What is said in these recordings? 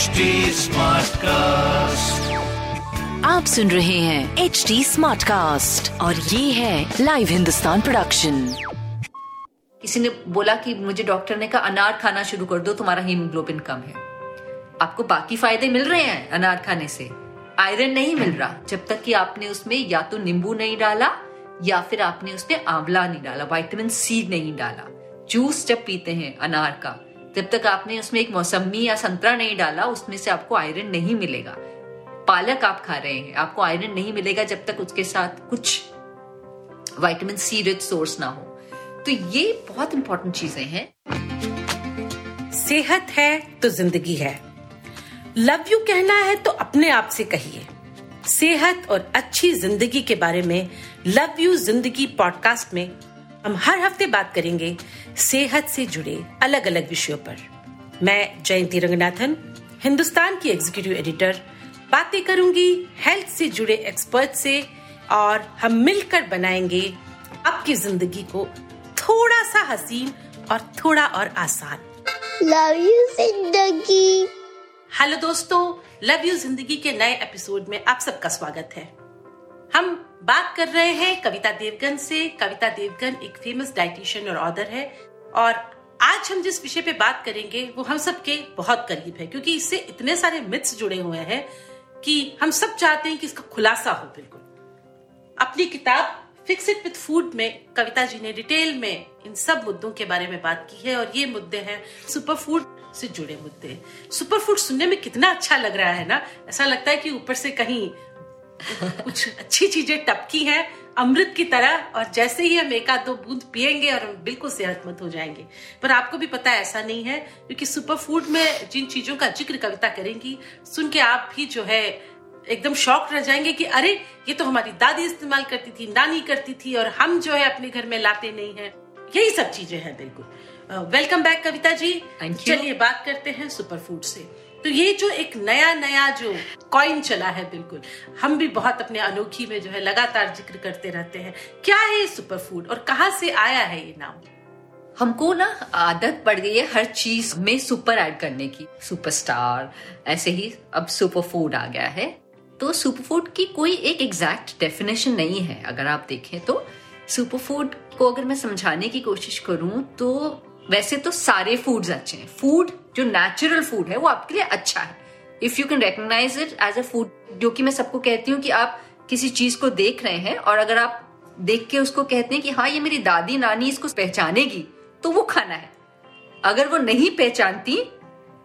HD Smartcast. आप सुन रहे हैं एच डी स्मार्ट कास्ट और ये है लाइव हिंदुस्तान प्रोडक्शन किसी ने बोला कि मुझे डॉक्टर ने कहा अनार खाना शुरू कर दो तुम्हारा हीमोग्लोबिन कम है। आपको बाकी फ़ायदे मिल रहे हैं अनार खाने से? आयरन नहीं मिल रहा। जब तक कि आपने उसमें या तो नींबू नहीं डाला या फिर आपने उसमें आंवला नहीं डाला विटामिन सी नहीं डाला। जूस जब पीते हैं अनार का जब तक आपने उसमें एक मौसमी या संतरा नहीं डाला, उसमें से आपको आयरन नहीं मिलेगा। पालक आप खा रहे हैं, आपको आयरन नहीं मिलेगा जब तक उसके साथ कुछ विटामिन सी रिच सोर्स ना हो। तो ये बहुत इंपॉर्टेंट चीज़ें हैं। सेहत है तो ज़िंदगी है। लव यू कहना है तो अपने आप से कहिए। सेहत और अच्छी ज़िंदगी के बारे में लव यू ज़िंदगी पॉडकास्ट में हम हर हफ़्ते बात करेंगे सेहत से जुड़े अलग अलग विषयों पर। मैं जयंती रंगनाथन हिंदुस्तान की एग्जीक्यूटिव एडिटर बातें करूँगी हेल्थ से जुड़े एक्सपर्ट से और हम मिलकर बनाएँगे आपकी ज़िंदगी को थोड़ा सा हसीन और थोड़ा और आसान। लव यू ज़िंदगी। हेलो दोस्तों लव यू ज़िंदगी के नए एपिसोड में आप सबका स्वागत है। हम बात कर रहे हैं कविता देवगन से। कविता देवगन एक फ़ेमस डाइटिशियन और ऑदर है। और आज हम जिस विषय पे बात करेंगे, वो हम सबके बहुत करीब है, क्योंकि इससे इतने सारे मिथ्स जुड़े हुए हैं कि हम सब चाहते हैं कि इसका खुलासा हो बिल्कुल। अपनी किताब फिक्स इट विथ फ़ूड में कविता जी ने डिटेल में इन सब मुद्दों के बारे में बात की है, और ये मुद्दे हैं सुपर फ़ूड से जुड़े मुद्दे। सुपर फ़ूड सुनने में कितना अच्छा लग रहा है ना? ऐसा लगता है कि ऊपर से कहीं कुछ अच्छी चीज़ें टपकी हैं अमृत की तरह और जैसे ही हम एक आध दो बूंद पियेंगे और हम बिल्कुल सेहतमंद हो जाएँगे। पर आपको भी पता है ऐसा नहीं है क्योंकि सुपर फ़ूड में जिन चीज़ों का ज़िक्र कविता करेंगी सुन के आप भी जो है एकदम शॉक रह जाएँगे कि अरे ये तो हमारी दादी इस्तेमाल करती थी नानी करती थी और हम जो है अपने घर में लाते नहीं है। यही सब चीज़ें हैं बिल्कुल। Welcome back Kavita ji. चलिए बात करते हैं सुपर फ़ूड से। तो ये जो एक नया नया जो कॉइन चला है, बिल्कुल। हम भी बहुत अपने अनोखी में जो है लगातार ज़िक्र करते रहते हैं। क्या है ये सुपर फ़ूड और कहाँ से आया है ये नाम? हमको ना आदत पड़ गई है हर चीज़ में सुपर ऐड करने की। सुपरस्टार ऐसे ही अब सुपर फ़ूड आ गया है। तो सुपर फ़ूड की कोई एक एग्जैक्ट डेफिनेशन नहीं है, अगर आप देखें तो। सुपर फ़ूड को अगर मैं समझाने की कोशिश करूँ तो वैसे तो सारे फूड्स अच्छे हैं। फ़ूड जो नेचुरल फ़ूड है, वो आपके लिए अच्छा है। If you can recognise it as a food जो कि मैं सबको कहती हूँ कि आप किसी चीज़ को देख रहे हैं और अगर आप देख के उसको कहते हैं कि हाँ ये मेरी दादी नानी इसको पहचानेगी तो वो खाना है। अगर वो नहीं पहचानती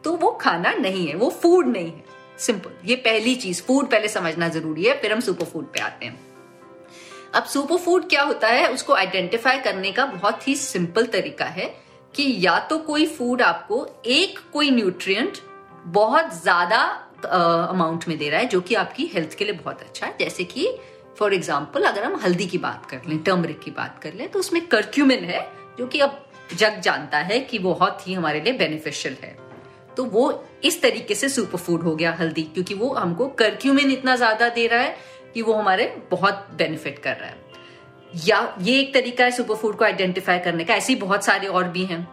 तो वो खाना नहीं है, वो फ़ूड नहीं है। सिंपल ये पहली चीज़। फ़ूड पहले समझना ज़रूरी है, फिर हम सुपर फ़ूड पे आते हैं। अब सुपर फ़ूड क्या होता है, उसको आइडेंटिफाई करने का बहुत ही सिंपल तरीका है। कि या तो कोई फ़ूड आपको एक कोई न्यूट्रिएंट बहुत ज़्यादा अमाउंट में दे रहा है, जो कि आपकी हेल्थ के लिए बहुत अच्छा है। जैसे कि फॉर एग्ज़ाम्पल अगर हम हल्दी की बात कर लें टर्मरिक की बात कर लें तो उसमें कर्क्यूमिन है, जो कि अब जग जानता है कि बहुत ही हमारे लिए बेनिफिशियल है। तो वो इस तरीके से सुपर फ़ूड हो गया हल्दी, क्योंकि वो हमको कर्क्यूमिन इतना ज़्यादा दे रहा है कि वो हमारे बहुत बेनिफिट कर रहा है। या ये एक तरीका है सुपर फ़ूड को आइडेंटिफाई करने का ऐसे बहुत सारे और भी हैं।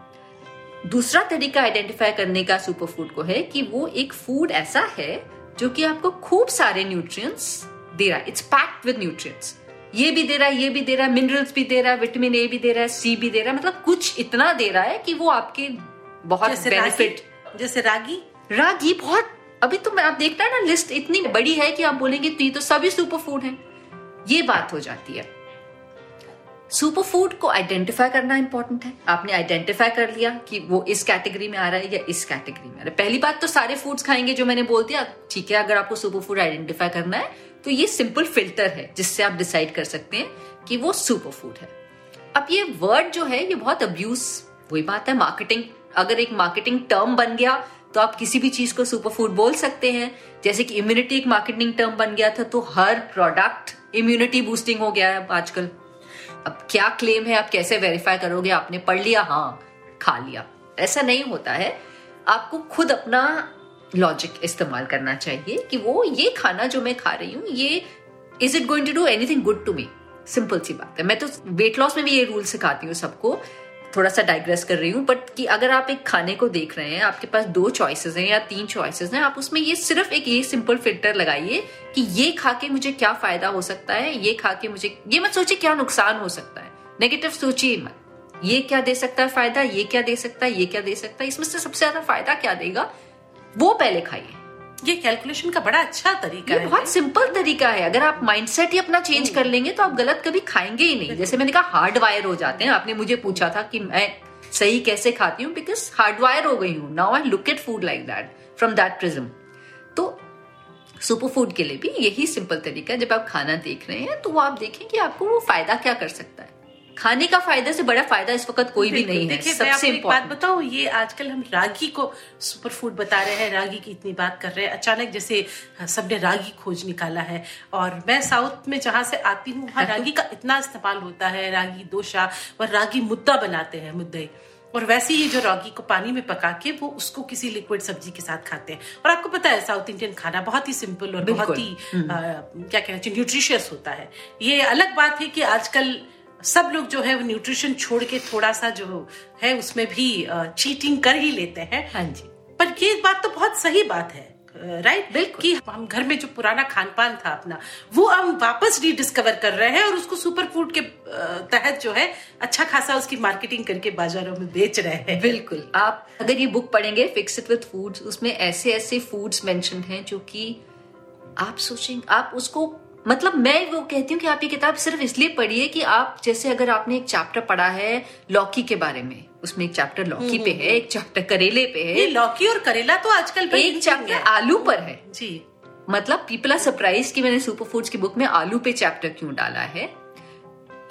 दूसरा तरीका आइडेंटिफाई करने का सुपर फ़ूड को है कि वो एक फ़ूड ऐसा है जो कि आपको खूब सारे न्यूट्रिएंट्स दे रहा है। इट्स पैक्ड विद न्यूट्रिएंट्स ये भी दे रहा है ये भी दे रहा है मिनरल्स भी दे रहा है विटामिन ए भी दे रहा है सी भी दे रहा है। मतलब कुछ इतना दे रहा है कि वो आपके बहुत जैसे बेनिफिट रागी जैसे रागी। रागी बहुत अभी तो मैं आप देखना है ना लिस्ट इतनी बड़ी है कि आप बोलेंगे तो ये तो सभी सुपर फ़ूड है। ये बात हो जाती है। सुपर फ़ूड को आइडेंटिफाई करना इंपॉर्टेंट है। आपने आइडेंटिफाई कर लिया कि वो इस कैटेगरी में आ रहा है या इस कैटेगरी में आ रहा है। पहली बात तो सारे फूड्स खाएँगे जो मैंने बोल दिया। ठीक है, अगर आपको सुपर फ़ूड आइडेंटिफाई करना है तो ये सिंपल फ़िल्टर है जिससे आप डिसाइड कर सकते हैं कि वो सुपर फ़ूड है। अब ये वर्ड जो है, ये बहुत अब्यूज वही बात है मार्केटिंग अगर एक मार्केटिंग टर्म बन गया तो आप किसी भी चीज़ को सुपर फ़ूड बोल सकते हैं। जैसे कि इम्यूनिटी एक मार्केटिंग टर्म बन गया था तो हर प्रोडक्ट इम्यूनिटी बूस्टिंग हो गया है आजकल। अब क्या क्लेम है? आप कैसे वेरीफाई करोगे? आपने पढ़ लिया? हाँ खा लिया। ऐसा नहीं होता है। आपको खुद अपना लॉजिक इस्तेमाल करना चाहिए कि वो ये खाना जो मैं खा रही हूँ, ये is it going to do anything good to me simple सी बात है। मैं तो वेट लॉस में भी ये रूल सिखाती हूँ सबको। थोड़ा सा डाइग्रेस कर रही हूँ बट कि अगर आप एक खाने को देख रहे हैं, आपके पास दो चॉइसेस हैं या तीन चॉइसेस हैं, आप उसमें ये सिर्फ़ एक ये सिंपल फ़िल्टर लगाइए कि ये खा के मुझे क्या फ़ायदा हो सकता है, ये खा के मुझे, ये मत सोचिए क्या नुकसान हो सकता है। नेगेटिव सोचिए मत। ये क्या दे सकता है फ़ायदा, ये क्या दे सकता है, ये क्या दे सकता है, इसमें से सबसे ज़्यादा फ़ायदा क्या देगा? वो पहले खाइए। ये कैलकुलेशन का बड़ा अच्छा तरीका ये है। बहुत सिंपल तरीका है। अगर आप माइंडसेट ही अपना चेंज कर लेंगे तो आप गलत कभी खाएँगे ही नहीं। जैसे मैंने कहा हार्ड वायर हो जाते हैं। आपने मुझे पूछा था कि मैं सही कैसे खाती हूँ बिकॉज़ हार्ड वायर हो गई हूँ। Now I look at food like that from that prism तो सुपर फ़ूड के लिए भी यही सिंपल तरीका है। जब आप खाना देख रहे हैं तो वो आप देखें कि आपको वो फ़ायदा क्या कर सकता है। खाने का फ़ायदा से बड़ा फ़ायदा इस वक्त कोई भी नहीं है। सबसे एक बात बताऊँ ये आजकल हम रागी को सुपर फ़ूड बता रहे हैं रागी की इतनी बात कर रहे हैं। अचानक जैसे सबने रागी खोज निकाला है। और मैं साउथ में जहाँ से आती हूँ वहाँ रागी का इतना इस्तेमाल होता है रागी दोशा और रागी मुद्दा बनाते हैं मुद्दे। और वैसे ही जो रागी को पानी में पका के वो उसको किसी लिक्विड सब्ज़ी के साथ खाते हैं। और आपको पता है साउथ इंडियन खाना बहुत ही सिंपल और बहुत ही आ, क्या कहना चाहिए न्यूट्रिशियस होता है। ये अलग बात है कि आजकल सब लोग जो है वो न्यूट्रिशन छोड़ के थोड़ा सा जो है उसमें भी चीटिंग कर ही लेते हैं। हाँ जी। पर ये बात तो बहुत सही बात है राइट बिल्कुल। कि हम घर में जो पुराना खान पान था अपना वो हम वापस रीडिस्कवर कर रहे हैं और उसको सुपर फ़ूड के तहत जो है अच्छा खासा उसकी मार्केटिंग करके बाजारों में बेच रहे हैं। बिल्कुल। आप अगर ये बुक पढ़ेंगे फिक्स इट विथ फूड्स उसमें ऐसे ऐसे फूड्स मेंशन हैं जो कि आप सोचेंगे आप उसको मतलब मैं वो कहती हूँ कि आप ये किताब सिर्फ़ इसलिए पढ़िए कि आप जैसे अगर आपने एक चैप्टर पढ़ा है लौकी के बारे में उसमें एक चैप्टर लौकी पे है एक चैप्टर करेले पे ये है लौकी और करेला तो आजकल एक चैप्टर आलू पर है। जी। मतलब पीपल आर सरप्राइज़ कि मैंने सुपर फूड्स की बुक में आलू पे चैप्टर क्यों डाला है।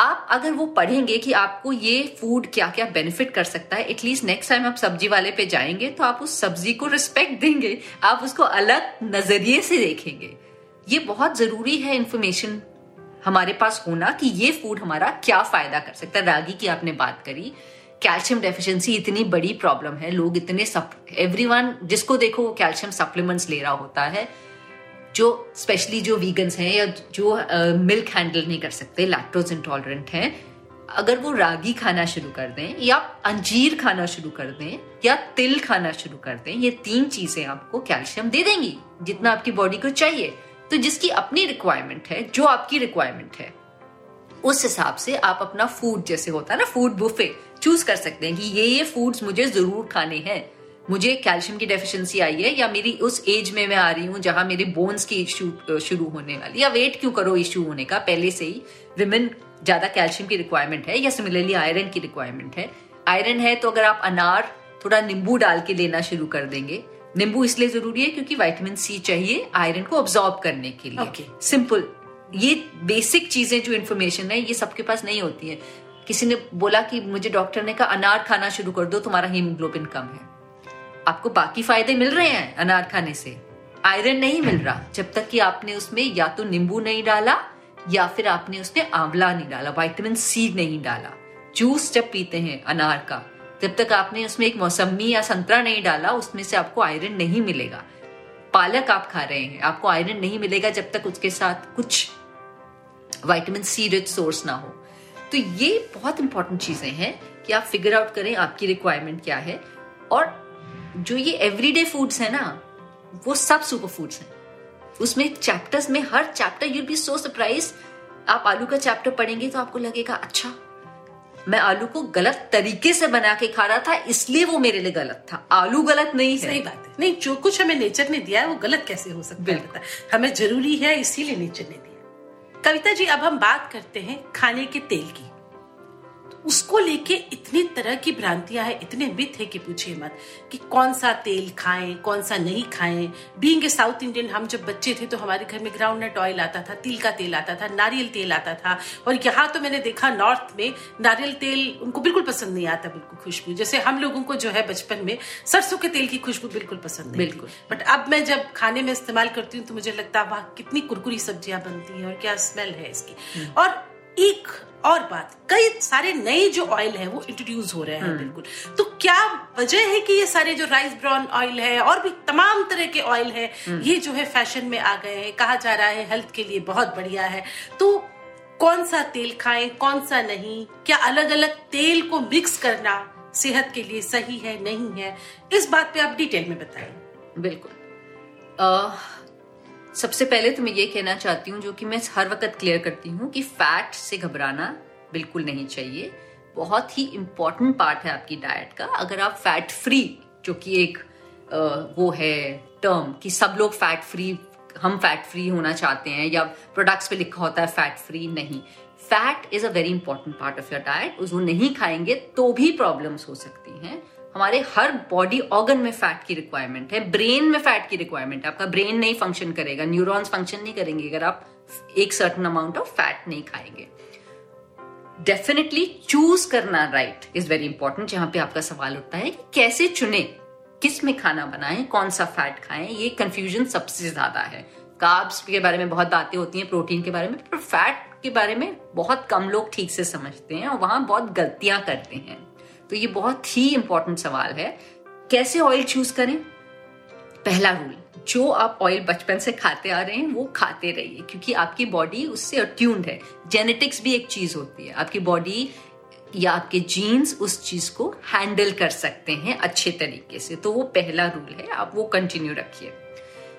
आप अगर वो पढ़ेंगे कि आपको ये फ़ूड क्या क्या बेनिफिट कर सकता है एटलीस्ट नेक्स्ट टाइम आप सब्ज़ी वाले पे जाएँगे तो आप उस सब्ज़ी को रिस्पेक्ट देंगे। आप उसको अलग नज़रिए से देखेंगे। ये बहुत ज़रूरी है इंफॉर्मेशन हमारे पास होना कि ये फ़ूड हमारा क्या फ़ायदा कर सकता है। रागी की आपने बात करी कैल्शियम डेफिशिएंसी इतनी बड़ी प्रॉब्लम है। लोग इतने एवरीवन जिसको देखो वो कैल्शियम सप्लीमेंट्स ले रहा होता है जो स्पेशली जो वीगन्स हैं या जो मिल्क uh, हैंडल नहीं कर सकते लैक्टोज इंटॉलरेंट हैं अगर वो रागी खाना शुरू कर दें या अंजीर खाना शुरू कर दें या तिल खाना शुरू कर दें ये तीन चीज़ें आपको कैल्शियम दे देंगी जितना आपकी बॉडी को चाहिए। तो जिसकी अपनी रिक्वायरमेंट है, जो आपकी रिक्वायरमेंट है, उस हिसाब से आप अपना फ़ूड जैसे होता है ना फ़ूड बुफे चूज़ कर सकते हैं कि ये ये फूड्स मुझे ज़रूर खाने हैं। मुझे कैल्शियम की डेफिशिएंसी आई है या मेरी उस एज में मैं आ रही हूँ जहाँ मेरे बोन्स की इश्यू शुरू होने वाली या वेट क्यों करो इश्यू होने का? पहले से ही विमेन ज़्यादा कैल्शियम की रिक्वायरमेंट है या सिमिलरली आयरन की रिक्वायरमेंट है। आयरन है तो अगर आप अनार थोड़ा नींबू डाल के लेना शुरू कर देंगे नींबू इसलिए ज़रूरी है क्योंकि विटामिन सी चाहिए आयरन को ऑब्जॉर्ब करने के लिए। Okay. सिंपल ये बेसिक चीज़ें जो इन्फॉर्मेशन है ये सबके पास नहीं होती है। किसी ने बोला कि मुझे डॉक्टर ने कहा अनार खाना शुरू कर दो तुम्हारा हीमोग्लोबिन कम है। आपको बाकी फ़ायदे मिल रहे हैं अनार खाने से। आयरन नहीं मिल रहा जब तक कि आपने उसमें या तो नींबू नहीं डाला या फिर आपने उसमें आंवला नहीं डाला विटामिन सी नहीं डाला। जूस जब पीते हैं अनार का जब तक आपने उसमें एक मौसमी या संतरा नहीं डाला, उसमें से आपको आयरन नहीं मिलेगा। पालक आप खा रहे हैं, आपको आयरन नहीं मिलेगा जब तक उसके साथ कुछ विटामिन सी रिच सोर्स ना हो। तो ये बहुत इंपॉर्टेंट चीज़ें हैं कि आप फिगर आउट करें आपकी रिक्वायरमेंट क्या है। और जो ये एवरीडे फूड्स है ना, वो सब सुपर फूड्स हैं। उसमें चैप्टर्स में हर chapter you'll be so surprise आप आलू का चैप्टर पढ़ेंगे तो आपको लगेगा अच्छा मैं आलू को गलत तरीके से बना के खा रहा था इसलिए वो मेरे लिए गलत था। आलू गलत नहीं है। सही बात है। नहीं जो कुछ हमें नेचर ने दिया है वो गलत कैसे हो सकता है। हमें ज़रूरी है इसीलिए नेचर ने दिया कविता जी अब हम बात करते हैं खाने के तेल की। उसको लेके इतनी तरह की भ्रांतियाँ हैं इतने मिथ है कि पूछिए मत कि कौन सा तेल खाएँ कौन सा नहीं खाएँ। बींग ए साउथ इंडियन हम जब बच्चे थे तो हमारे घर में ग्राउंड नट ऑयल आता था तिल का तेल आता था नारियल तेल आता था। और यहाँ तो मैंने देखा नॉर्थ में नारियल तेल उनको बिल्कुल पसंद नहीं आता बिल्कुल खुशबू। जैसे हम लोगों को जो है बचपन में सरसों के तेल की खुशबू बिल्कुल पसंद नहीं बिल्कुल। बट अब मैं जब खाने में इस्तेमाल करती हूँ तो मुझे लगता है वाह कितनी कुरकुरी सब्ज़ियाँ बनती हैं और क्या स्मेल है इसकी? और एक और बात कई सारे नए जो ऑयल है वो इंट्रोड्यूस हो रहे हैं बिल्कुल। तो क्या वजह है कि ये सारे जो राइस ब्राउन ऑयल है और भी तमाम तरह के ऑयल है ये जो है फ़ैशन में आ गए हैं कहा जा रहा है हेल्थ के लिए बहुत बढ़िया है। तो कौन सा तेल खाएँ कौन सा नहीं? क्या अलग अलग तेल को मिक्स करना सेहत के लिए सही है नहीं है? इस बात पे आप डिटेल में बताएँ। बिल्कुल। uh, सबसे पहले तो मैं ये कहना चाहती हूँ, जो कि मैं हर वक्त क्लियर करती हूँ कि फैट से घबराना बिल्कुल नहीं चाहिए। बहुत ही इंपॉर्टेंट पार्ट है आपकी डाइट का। अगर आप फैट फ्री जो कि एक वो है टर्म कि सब लोग फैट फ्री हम फैट फ्री होना चाहते हैं या प्रोडक्ट्स पे लिखा होता है फैट फ्री नहीं। Fat is a very important part of your diet उसको नहीं खाएँगे तो भी प्रॉब्लम्स हो सकती हैं। हमारे हर बॉडी ऑर्गन में फैट की रिक्वायरमेंट है ब्रेन में फैट की रिक्वायरमेंट है। आपका ब्रेन नहीं फ़ंक्शन करेगा न्यूरॉन्स फ़ंक्शन नहीं करेंगे अगर आप एक सर्टन अमाउंट ऑफ़ फैट नहीं खाएँगे। डेफिनेटली चूज़ करना राइट इज़ वेरी इंपॉर्टेंट जहाँ पे आपका सवाल उठता है कि कैसे चुने, किसमें खाना बनाएँ, कौन सा फैट खाएँ, ये कंफ्यूजन सबसे ज़्यादा है। कार्ब्स के बारे में बहुत बातें होती हैं प्रोटीन के बारे में, पर फैट के बारे में बहुत कम लोग ठीक से समझते हैं और वहाँ बहुत गलतियाँ करते हैं। तो ये बहुत ही इंपॉर्टेंट सवाल है। कैसे ऑयल चूज़ करें? पहला रूल जो आप ऑयल बचपन से खाते आ रहे हैं, वो खाते रहिए, क्योंकि आपकी बॉडी उससे अट्यून्ड है। जेनेटिक्स भी एक चीज़ होती है। आपकी बॉडी या आपके जीन्स उस चीज़ को हैंडल कर सकते हैं अच्छे तरीके से। तो वो पहला रूल है, आप वो कंटिन्यू रखिए।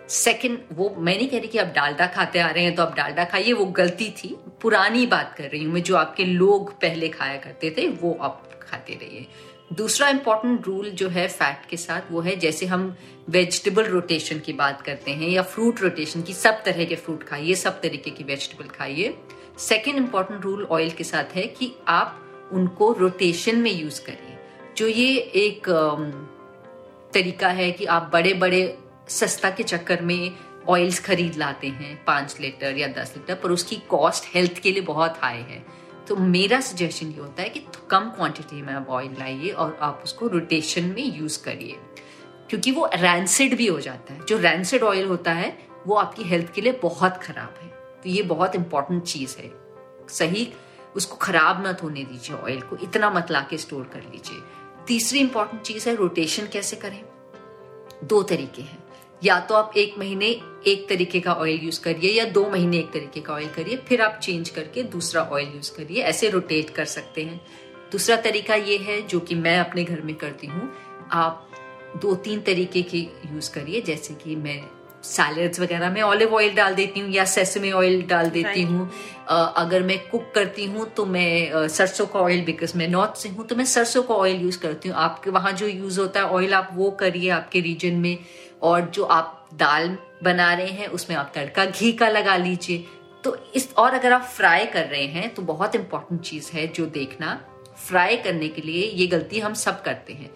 सेकंड वो मैं नहीं कह रही कि आप डालडा खाते आ रहे हैं तो आप डालडा खाइए, वो गलती थी। पुरानी बात कर रही हूँ मैं, जो आपके लोग पहले खाया करते थे, वो आप खाते रहिए। दूसरा इंपॉर्टेंट रूल जो है फैट के साथ, वो है जैसे हम वेजिटेबल रोटेशन की बात करते हैं या फ्रूट रोटेशन की, सब तरह के फ्रूट खाइए, सब तरीके की वेजिटेबल खाइए। सेकेंड इंपॉर्टेंट रूल ऑयल के साथ है कि आप उनको रोटेशन में यूज़ करिए। जो ये एक तरीका है कि आप बड़े बड़े सस्ता के चक्कर में ऑयल्स खरीद लाते हैं, पाँच लीटर या दस लीटर, पर उसकी कॉस्ट हेल्थ के लिए बहुत हाई है। तो मेरा सजेशन ये होता है कि कम क्वांटिटी में आप ऑयल लाइए और आप उसको रोटेशन में यूज़ करिए। क्योंकि वो रैंसिड भी हो जाता है। जो रैंसिड ऑयल होता है, वो आपकी हेल्थ के लिए बहुत खराब है। तो ये बहुत इंपॉर्टेंट चीज़ है। सही, उसको खराब मत होने दीजिए ऑयल को। इतना मत ला के स्टोर कर लीजिए। तीसरी इंपॉर्टेंट चीज़ है रोटेशन कैसे करें? दो तरीके हैं। या तो आप एक महीने एक तरीके का ऑयल यूज़ करिए या दो महीने एक तरीके का ऑयल करिए फिर आप चेंज करके दूसरा ऑयल यूज़ करिए ऐसे रोटेट कर सकते हैं। दूसरा तरीका ये है जो कि मैं अपने घर में करती हूँ आप दो तीन तरीके के यूज़ करिए जैसे कि मैं सैलड्स वगैरह में ऑलिव ऑयल डाल देती हूँ या सेसमे ऑयल डाल देती हूँ। अगर मैं कुक करती हूँ तो मैं सरसों का ऑयल बिकॉज़ मैं नॉर्थ से हूँ तो मैं सरसों का ऑयल यूज़ करती हूँ। आपके वहाँ जो यूज़ होता है ऑयल आप वो करिए आपके रीजन में। और जो आप दाल बना रहे हैं उसमें आप तड़का घी का लगा लीजिए। तो इस और अगर आप फ्राई कर रहे हैं तो बहुत इंपॉर्टेंट चीज़ है जो देखना। फ्राई करने के लिए ये गलती हम सब करते हैं।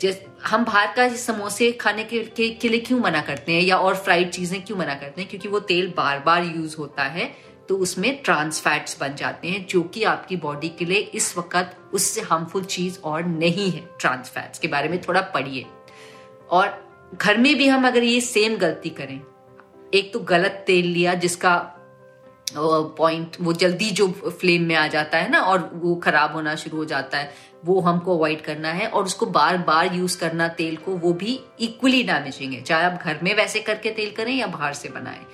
जैसे हम बाहर का समोसे खाने के, के, के लिए क्यों मना करते हैं? या और फ्राइड चीज़ें क्यों मना करते हैं? क्योंकि वो तेल बार बार यूज़ होता है तो उसमें ट्रांस फैट्स बन जाते हैं जो कि आपकी बॉडी के लिए इस वक्त उससे हार्मफुल चीज़ और नहीं है। ट्रांस फैट्स के बारे में थोड़ा पढ़िए। और घर में भी हम अगर ये सेम गलती करें, एक तो गलत तेल लिया जिसका पॉइंट वो जल्दी जो फ्लेम में आ जाता है ना, और वो खराब होना शुरू हो जाता है, वो हमको अवॉइड करना है और उसको बार बार यूज़ करना तेल को, वो भी इक्वली डैमेजिंग है। चाहे आप घर में वैसे करके तेल करें या बाहर से बनाएँ।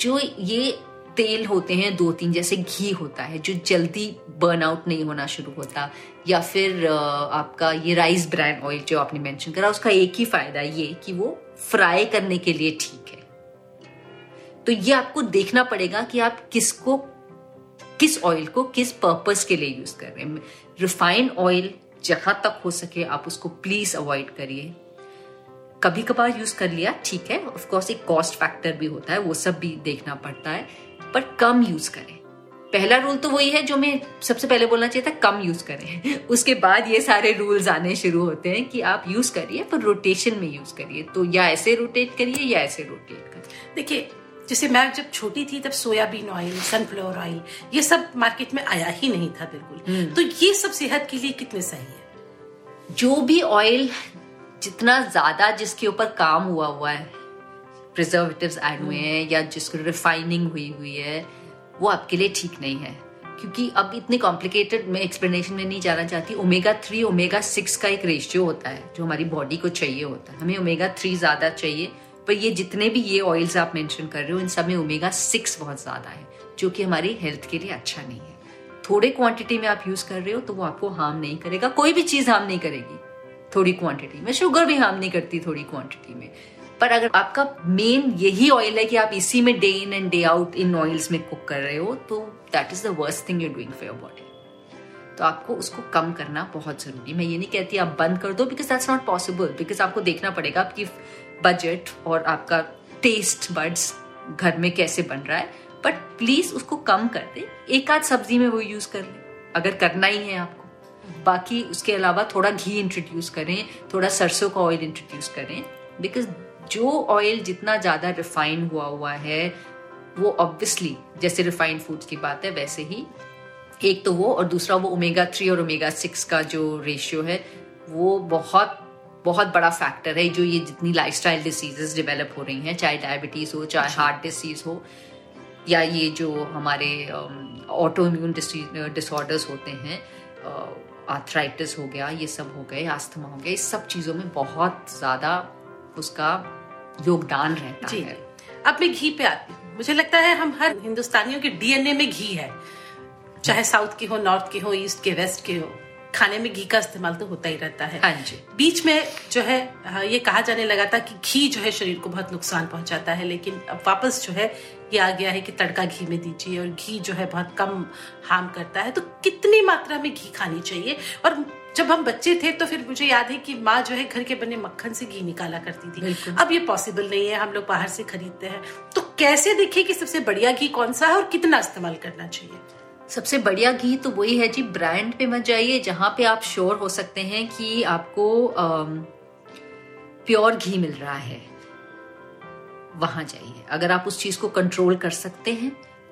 जो ये तेल होते हैं दो तीन जैसे घी होता है, जो जल्दी बर्न आउट नहीं होना शुरू होता। या फिर आपका ये राइस ब्रांड ऑयल जो आपने मेंशन करा, उसका एक ही फ़ायदा ये कि वो फ्राई करने के लिए ठीक है। तो ये आपको देखना पड़ेगा कि आप किसको, किस ऑयल को किस पर्पस के लिए यूज़ कर रहे हैं। रिफाइंड ऑयल जहाँ तक हो सके, आप उसको प्लीज़ अवॉइड करिए। कभी कभार यूज़ कर लिया, ठीक है। ऑफकोर्स एक कॉस्ट फैक्टर भी होता है, वो सब भी देखना पड़ता है। पर कम यूज़ करें। पहला रूल तो वही है जो मैं सबसे पहले बोलना चाहिए था कम यूज़ करें। उसके बाद ये सारे रूल्स आने शुरू होते हैं कि आप यूज़ करिए पर रोटेशन में यूज़ करिए। तो या ऐसे रोटेट करिए या ऐसे रोटेट करिए। देखिए जैसे मैं जब छोटी थी तब सोयाबीन ऑयल सनफ्लावर ऑयल ये सब मार्केट में आया ही नहीं था बिल्कुल। तो ये सब सेहत के लिए कितने सही है? जो भी ऑयल जितना ज़्यादा जिसके ऊपर काम हुआ हुआ है प्रिजर्वेटिव्स ऐड हुए हैं या जिसको रिफाइनिंग हुई हुई है वो आपके लिए ठीक नहीं है। क्योंकि अब इतने कॉम्प्लिकेटेड मैं एक्सप्लेनेशन में नहीं जाना चाहती। ओमेगा थ्री ओमेगा सिक्स का एक रेशियो होता है जो हमारी बॉडी को चाहिए होता है। हमें ओमेगा थ्री ज़्यादा चाहिए पर ये जितने भी ये ऑयल्स आप मेंशन कर रहे हो इन सब में ओमेगा सिक्स बहुत ज़्यादा है जो कि हमारी हेल्थ के लिए अच्छा नहीं है। थोड़े क्वांटिटी में आप यूज़ कर रहे हो तो वो आपको हार्म नहीं करेगा। कोई भी चीज़ हार्म नहीं करेगी। थोड़ी क्वांटिटी में। शुगर भी हार्म नहीं करती थोड़ी क्वांटिटी में। पर अगर आपका मेन यही ऑयल है कि आप इसी में day in and day out in oils में कुक कर रहे हो तो that is the worst thing you doing for your body तो आपको उसको कम करना बहुत ज़रूरी मैं ये नहीं कहती आप बंद कर दो because that's not possible because आपको देखना पड़ेगा आपकी बजट और आपका टेस्ट बर्ड्स घर में कैसे बन रहा है। बट प्लीज़ उसको कम कर दे। एक आध सब्ज़ी में वो यूज़ कर ले। अगर करना ही है आपको। बाकी उसके अलावा थोड़ा घी इंट्रोड्यूस करें, थोड़ा सरसों का ऑयल इंट्रोड्यूस करें। बिकॉज़ जो ऑयल जितना ज़्यादा रिफाइन हुआ हुआ है वो ऑब्वियसली जैसे रिफाइंड फूड्स की बात है वैसे ही। एक तो वो और दूसरा वो ओमेगा थ्री और ओमेगा सिक्स का जो रेशियो है वो बहुत बहुत बड़ा फैक्टर है जो ये जितनी लाइफस्टाइल डिसीजेस डेवलप हो रही हैं चाहे डायबिटीज़ हो चाहे हार्ट डिसीज हो या ये जो हमारे ऑटो इम्यून डिसऑर्डर्स होते हैं आर्थराइटिस हो गया ये सब हो गए आस्थमा हो गया इस सब चीज़ों में बहुत ज़्यादा उसका योगदान रहता जी। है। अब मैं घी पे आती हूँ। मुझे लगता है हम हर हिंदुस्तानियों के डीएनए में घी है। चाहे साउथ के हो नॉर्थ के हो ईस्ट के वेस्ट के हो खाने में घी का इस्तेमाल तो होता ही रहता है। हाँ जी। बीच में जो है हाँ, ये कहा जाने लगा था कि घी जो है शरीर को बहुत नुकसान पहुंचाता है लेकिन अब वापस जो है ये आ गया है कि तड़का घी में दीजिए और घी जो है बहुत कम हार्म करता है। तो कितनी मात्रा में घी खानी चाहिए? और जब हम बच्चे थे तो फिर मुझे याद है कि माँ जो है घर के बने मक्खन से घी निकाला करती थी। अब ये पॉसिबल नहीं है हम लोग बाहर से खरीदते हैं। तो कैसे देखें कि सबसे बढ़िया घी कौन सा है और कितना इस्तेमाल करना चाहिए? सबसे बढ़िया घी तो वही है जी ब्रांड पे मत जाइए जहाँ पे आप श्योर हो सकते हैं कि आपको प्योर घी मिल रहा है। वहाँ जाइए। अगर आप उस चीज़ को कंट्रोल कर सकते हैं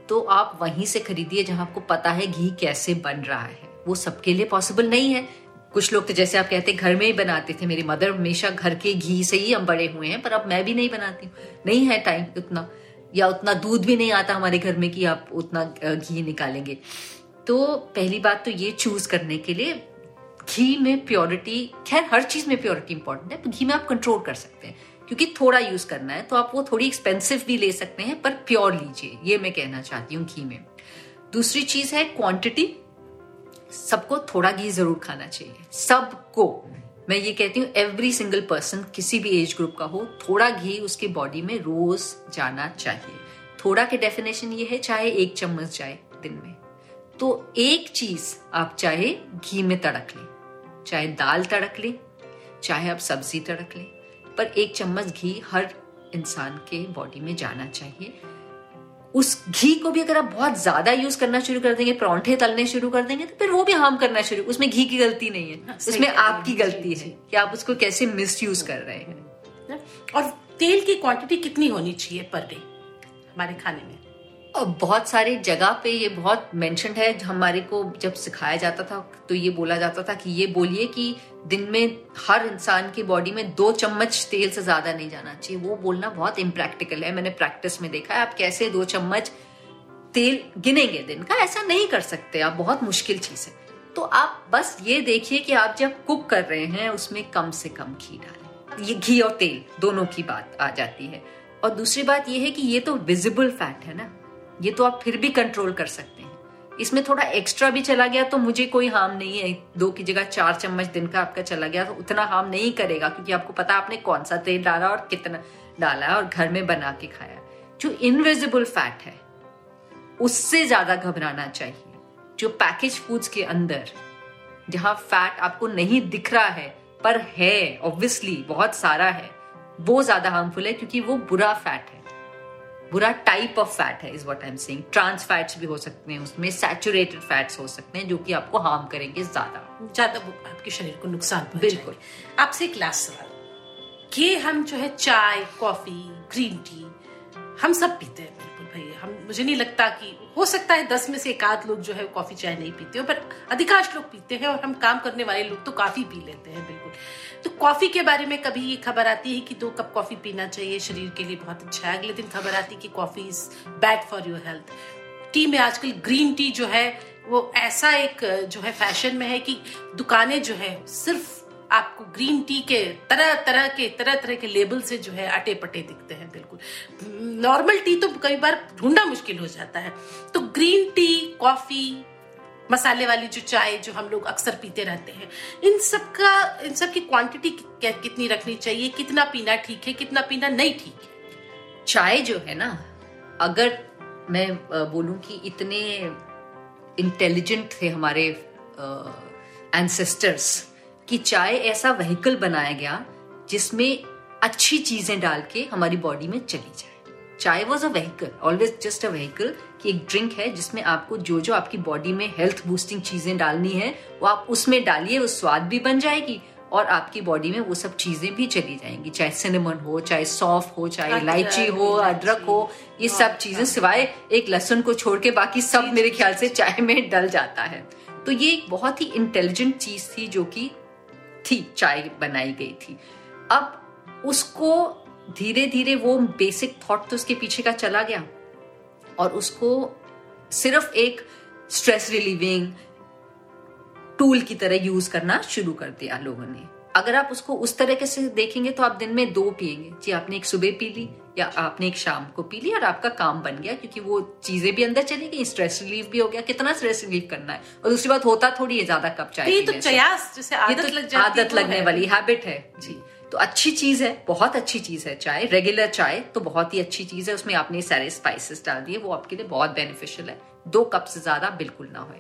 तो आप वहीं से खरीदिए जहाँ आपको पता है घी कैसे बन रहा है। वो सबके लिए पॉसिबल नहीं है। कुछ लोग तो जैसे आप कहते घर में ही बनाते थे मेरी मदर। हमेशा घर के घी से ही हम बड़े हुए हैं, पर अब मैं भी नहीं बनाती हूँ। नहीं है टाइम उतना, या उतना दूध भी नहीं आता हमारे घर में कि आप उतना घी निकालेंगे। तो पहली बात तो ये चूज़ करने के लिए, घी में प्योरिटी खैर, हर चीज़ में प्योरिटी इंपॉर्टेंट है, पर घी में आप कंट्रोल कर सकते हैं। क्योंकि थोड़ा यूज़ करना है तो आप वो थोड़ी एक्सपेंसिव भी ले सकते हैं, पर प्योर लीजिए, ये मैं कहना चाहती हूँ घी में। दूसरी चीज़ है क्वांटिटी सबको थोड़ा घी ज़रूर खाना चाहिए। सबको। मैं ये कहती हूँ एवरी सिंगल पर्सन किसी भी एज ग्रुप का हो, थोड़ा घी उसके बॉडी में रोज जाना चाहिए। थोड़ा के डेफिनेशन ये है, चाहे एक चम्मच जाए दिन में। तो एक चीज़ आप चाहे घी में तड़क लें, चाहे दाल तड़क लें, चाहे आप सब्ज़ी तड़क लें, पर एक चम्मच घी हर इंसान के बॉडी में जाना चाहिए। उस घी को भी अगर आप बहुत ज़्यादा यूज़ करना शुरू कर देंगे परौंठे तलने शुरू कर देंगे तो फिर वो भी हार्म करना शुरू उसमें घी की गलती नहीं है। उसमें आपकी गलती है कि आप उसको कैसे मिस यूज़ कर रहे हैं। और तेल की क्वांटिटी कितनी होनी चाहिए पर डे हमारे खाने में? और बहुत सारे जगह पे ये बहुत मेंशन है, हमारे को जब सिखाया जाता था तो ये बोला जाता था कि ये बोलिए कि दिन में हर इंसान की बॉडी में दो चम्मच तेल से ज़्यादा नहीं जाना चाहिए। वो बोलना बहुत इम्प्रैक्टिकल है, मैंने प्रैक्टिस में देखा है। आप कैसे दो चम्मच तेल गिनेंगे दिन का? ऐसा नहीं कर सकते आप, बहुत मुश्किल चीज़ है। तो आप बस ये देखिए कि आप जब कुक कर रहे हैं, उसमें कम से कम घी डालें। ये घी और तेल, दोनों की बात आ जाती है। और दूसरी बात ये है कि ये तो विजिबल फैट है ना। ये तो आप फिर भी कंट्रोल कर सकते हैं। इसमें थोड़ा एक्स्ट्रा भी चला गया तो मुझे कोई हार्म नहीं है। दो की जगह चार चम्मच दिन का आपका चला गया तो उतना हार्म नहीं करेगा क्योंकि आपको पता आपने कौन सा तेल डाला और कितना डाला और घर में बना के खाया जो इनविजिबल फैट है, उससे ज़्यादा घबराना चाहिए। जो पैकेज फूड्स के अंदर, जहाँ फैट आपको नहीं दिख रहा है, पर है ऑब्वियसली बहुत सारा है, वो ज़्यादा हार्मफुल है क्योंकि वो बुरा फैट है। बुरा टाइप ऑफ़ फैट है is what I am saying trans fats भी हो सकते हैं उसमें सैचुरेटेड फैट्स हो सकते हैं जो कि आपको हार्म करेंगे ज़्यादा। ज़्यादा आपके शरीर को नुकसान बिल्कुल। आपसे एक लास्ट सवाल। ये हम जो है चाय कॉफ़ी ग्रीन टी हम सब पीते हैं बिल्कुल भाई। हम, मुझे नहीं लगता कि, हो सकता है दस में से एक आध लोग जो है कॉफ़ी चाय नहीं पीते हो, पर अधिकांश लोग पीते हैं और हम काम करने वाले लोग तो काफ़ी पी लेते हैं बिल्कुल। तो कॉफ़ी के बारे में कभी ये खबर आती है कि दो कप कॉफ़ी पीना चाहिए, शरीर के लिए बहुत अच्छा है। अगले दिन खबर आती है कि coffee is bad for your health tea में आजकल ग्रीन टी जो है, वो ऐसा एक, जो है फ़ैशन में है कि दुकानें जो है, सिर्फ़ आपको ग्रीन टी के तरह तरह के, तरह तरह के लेबल से जो है अटे पटे दिखते हैं, बिल्कुल। नॉर्मल टी तो कई बार ढूंढना मुश्किल हो जाता है। तो ग्रीन टी कॉफ़ी मसाले वाली जो चाय जो हम लोग अक्सर पीते रहते हैं, इन सब का, इन सब की क्वांटिटी कितनी रखनी चाहिए, कितना पीना ठीक है, कितना पीना नहीं ठीक है? चाय जो है ना, अगर मैं बोलूँ कि इतने इंटेलिजेंट थे हमारे एंसेस्टर्स कि चाय ऐसा व्हीकल बनाया गया जिसमें अच्छी चीज़ें डाल के हमारी बॉडी में चली जाए। चाय was a vehicle always just a vehicle कि एक ड्रिंक है जिसमें आपको जो जो आपकी बॉडी में हेल्थ बूस्टिंग चीज़ें डालनी है वो आप उसमें डालिए वो स्वाद भी बन जाएगी और आपकी बॉडी में वो सब चीज़ें भी चली जाएँगी। चाहे सिनेमन हो चाहे सौफ हो चाहे इलायची हो अदरक हो ये सब चीज़ें सिवाय एक लहसुन को छोड़ के बाकी सब मेरे ख्याल से चाय में डल जाता है। तो ये एक बहुत ही इंटेलिजेंट चीज़ थी जो कि थी, चाय बनाई गई थी। अब उसको धीरे धीरे वो बेसिक थॉट तो उसके पीछे का चला गया। और उसको सिर्फ़ एक स्ट्रेस रिलीविंग टूल की तरह यूज़ करना शुरू कर दिया लोगों ने। अगर आप उसको उस तरीके से देखेंगे तो आप दिन में दो पिएँगे जी आपने एक सुबह पी ली या आपने एक शाम को पी ली और आपका काम बन गया क्योंकि वो चीज़ें भी अंदर चली गई स्ट्रेस रिलीफ भी हो गया। कितना स्ट्रेस रिलीफ करना है? और दूसरी बात होता थोड़ी है ज़्यादा कप चाय तो जैसे आदत तो लग जाती आदत लगने वाली हैबिट है। जी तो अच्छी चीज़ है बहुत अच्छी चीज़ है चाय रेगुलर चाय तो बहुत ही अच्छी चीज़ है। उसमें आपने सारे स्पाइसेस डाल दिए वो आपके लिए बहुत बेनिफिशियल है। दो कप से ज़्यादा बिल्कुल ना हो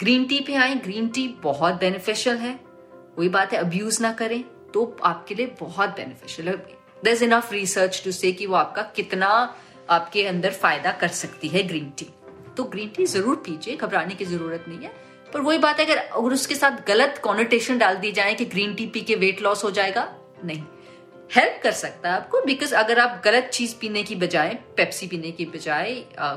ग्रीन टी पे आए ग्रीन टी बहुत बेनिफिशियल है। वही बात है अब्यूज ना करें तो आपके लिए बहुत बेनिफिशियल है। There is enough research to say कि वो आपका कितना आपके अंदर फ़ायदा कर सकती है ग्रीन टी तो ग्रीन टी ज़रूर पीजिए, घबराने की ज़रूरत नहीं है। पर वही बात है, अगर अगर उसके साथ गलत कॉनोटेशन डाल दी जाए कि ग्रीन टी पी के वेट लॉस हो जाएगा, नहीं। हेल्प कर सकता है आपको बिकॉज़ अगर आप गलत चीज़ पीने की बजाय पेप्सी पीने की बजाय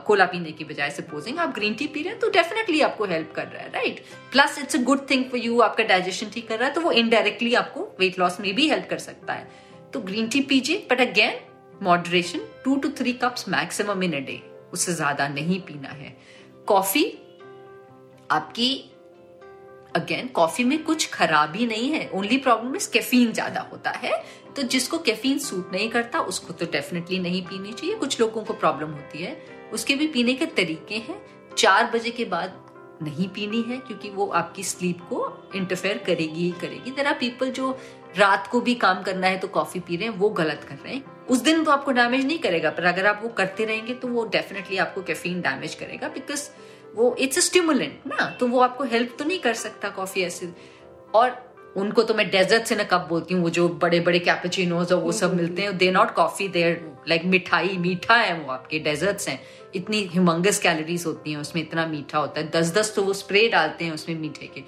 कोला पीने की बजाय सपोजिंग आप ग्रीन टी पी रहे हैं तो डेफिनेटली आपको हेल्प कर रहा है right plus it's a good thing for you आपका डाइजेशन ठीक कर रहा है तो वो इनडायरेक्टली आपको वेट लॉस में भी हेल्प कर सकता है। तो ग्रीन टी पीजिए but again moderation two two three cups maximum in a day उससे ज़्यादा नहीं पीना है। कॉफ़ी आपकी अगेन कॉफ़ी में कुछ खराबी नहीं है ओनली प्रॉब्लम इज़ कैफीन ज़्यादा होता है। तो जिसको कैफीन सूट नहीं करता, उसको तो डेफिनेटली नहीं पीनी चाहिए। कुछ लोगों को प्रॉब्लम होती है। उसके भी पीने के तरीके हैं। चार बजे के बाद नहीं पीनी है, क्योंकि वो आपकी स्लीप को इंटरफेयर करेगी ही करेगी। आर पीपल जो रात को भी काम करना है तो कॉफ़ी पी रहे हैं, वो गलत कर रहे हैं। उस दिन तो आपको डैमेज नहीं करेगा, पर अगर आप वो करते रहेंगे तो वो डेफिनेटली आपको कैफीन डैमेज करेगा बिकॉज़ वो इट्स अ स्टिमुलेंट ना तो वो आपको हेल्प तो नहीं कर सकता कॉफ़ी ऐसे और उनको तो मैं डेजर्ट से ना कब बोलती हूँ वो जो बड़े बड़े कैपेचिनोज और वो सब हम्म, मिलते हैं they not coffee there like मिठाई मीठा है वो आपके डेजर्ट्स हैं। इतनी हिमंगस कैलोरीज होती हैं उसमें इतना मीठा होता है दस दस तो वो स्प्रे डालते हैं उसमें मीठे के।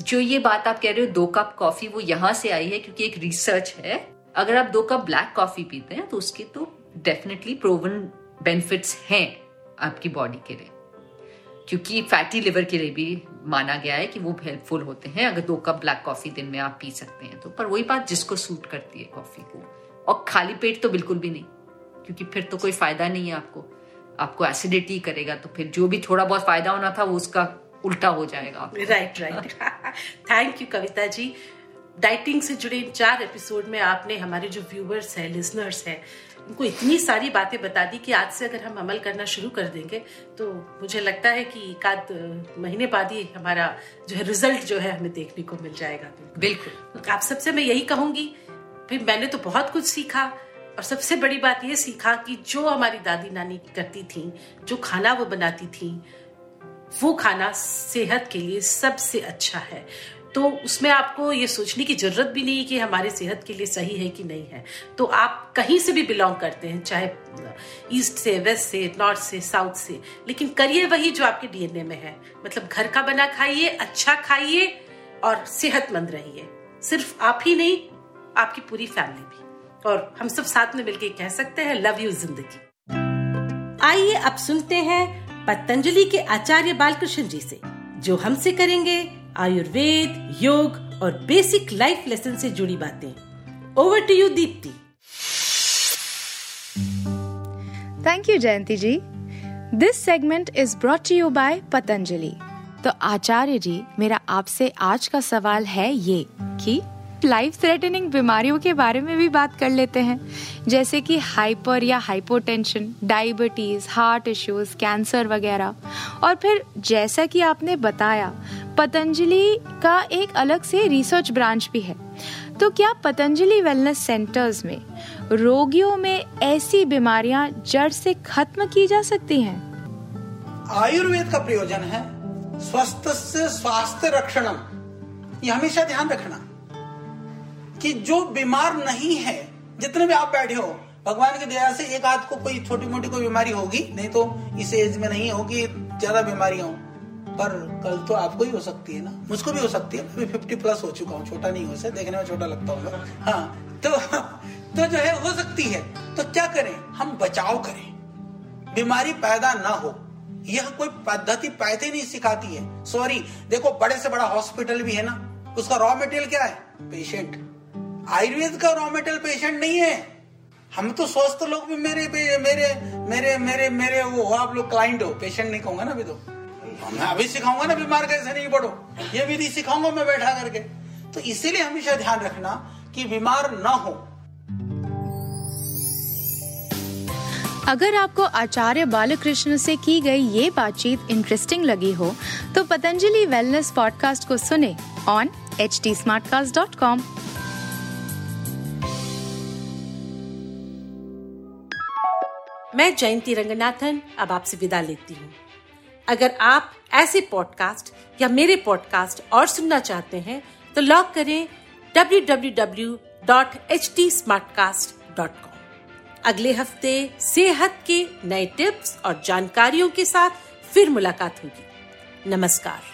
जो ये बात आप कह रहे हो दो कप कॉफ़ी वो यहाँ से आई है क्योंकि एक रिसर्च है। अगर आप दो कप ब्लैक कॉफ़ी पीते हैं तो उसके तो डेफिनेटली प्रोवन बेनिफिट्स हैं आपकी बॉडी के लिए। क्योंकि फैटी लिवर के लिए भी माना गया है कि वो हेल्पफुल होते हैं, अगर दो कप ब्लैक कॉफ़ी दिन में आप पी सकते हैं तो। पर वही बात जिसको सूट करती है कॉफ़ी को। और खाली पेट तो बिल्कुल भी नहीं, क्योंकि फिर तो कोई फ़ायदा नहीं है आपको। आपको एसिडिटी करेगा तो फिर जो भी थोड़ा बहुत फ़ायदा होना था, वो उसका उल्टा हो जाएगा right right thank you Kavita ji dieting से जुड़े इन चार एपिसोड में आपने हमारे जो व्यूवर्स हैं लिसनर्स हैं उनको इतनी सारी बातें बता दी कि आज से अगर हम अमल करना शुरू कर देंगे तो मुझे लगता है कि एक आध महीने बाद ही हमारा जो है रिज़ल्ट जो है हमें देखने को मिल जाएगा। बिल्कुल। आप सबसे मैं यही कहूँगी फिर मैंने तो बहुत कुछ सीखा और सबसे बड़ी बात यह सीखा कि जो हमारी दादी नानी करती थी जो खाना वो बनाती थी वो खाना सेहत के लिए सबसे अच्छा है। तो उसमें आपको ये सोचने की ज़रूरत भी नहीं कि हमारी सेहत के लिए सही है कि नहीं है। तो आप कहीं से भी बिलोंग करते हैं, चाहे ईस्ट से, वेस्ट से, नॉर्थ से, साउथ से, लेकिन करिए वही जो आपके डीएनए में है। मतलब घर का बना खाइए अच्छा खाइए और सेहतमंद रहिए। सिर्फ़ आप ही नहीं, आपकी पूरी फैमिली भी। और हम सब साथ में मिलकर कह सकते हैं, लव यू ज़िंदगी। आइए अब सुनते हैं पतंजलि के आचार्य बालकृष्ण जी से, जो हमसे करेंगे आयुर्वेद, योग और बेसिक लाइफ लेसन से जुड़ी बातें। Over to you Deepti thank you Jayanti ji this segment is brought you by Patanjali तो आचार्य जी, मेरा आपसे आज का सवाल है ये कि लाइफ थ्रेटनिंग बीमारियों के बारे में भी बात कर लेते हैं। जैसे कि हाइपर या hypotension diabetes heart issues cancer वगैरह। और फिर जैसा कि आपने बताया, पतंजलि का एक अलग से रिसर्च ब्रांच भी है। तो क्या पतंजलि वेलनेस सेंटर्स में रोगियों में ऐसी बीमारियाँ जड़ से खत्म की जा सकती हैं? आयुर्वेद का प्रयोजन है। स्वस्थ से स्वास्थ्य रक्षण ये हमेशा ध्यान रखना। कि जो बीमार नहीं है, जितने भी आप बैठे हो, भगवान की दया से एक आध को कोई छोटी मोटी कोई बीमारी होगी? नहीं तो इस एज में नहीं होगी, ज़्यादा बीमारियाँ हो। पर कल तो आपको ही हो सकती है ना? मुझको भी हो सकती है। मैं फिफ्टी प्लस हो चुका हूँ, छोटा नहीं हो से देखने में छोटा लगता हूँ हाँ तो तो जो है, हो सकती है। तो क्या करें? हम बचाव करें। बीमारी पैदा ना हो। यह कोई पद्धति पैदे नहीं सिखाती है। सॉरी देखो, बड़े से बड़ा हॉस्पिटल भी है ना? उसका रॉ मटेरियल क्या है? पेशेंट आयुर्वेद का रॉ मटेरियल पेशेंट नहीं है। हम तो स्वस्थ लोग भी मेरे मेरे मेरे मेरे मेरे वो हो, आप लोग क्लाइंट हो। पेशेंट नहीं कहूँगा ना अभी तो। मैं अभी सिखाऊँगा ना, बीमार कैसे नहीं पढ़ो ये विधि सिखाऊँगा मैं बैठा करके। तो इसीलिए हमेशा ध्यान रखना कि बीमार ना हो। अगर आपको आचार्य बालकृष्ण से की गई ये बातचीत इंटरेस्टिंग लगी हो तो पतंजलि वेलनेस पॉडकास्ट को सुने ऑन एच टी मैं जयंती रंगनाथन अब आपसे विदा लेती हूँ। अगर आप ऐसे पॉडकास्ट या मेरे पॉडकास्ट और सुनना चाहते हैं तो लॉग करें www.htsmartcast.com अगले हफ़्ते सेहत के नए टिप्स और जानकारियों के साथ फिर मुलाकात होगी। नमस्कार।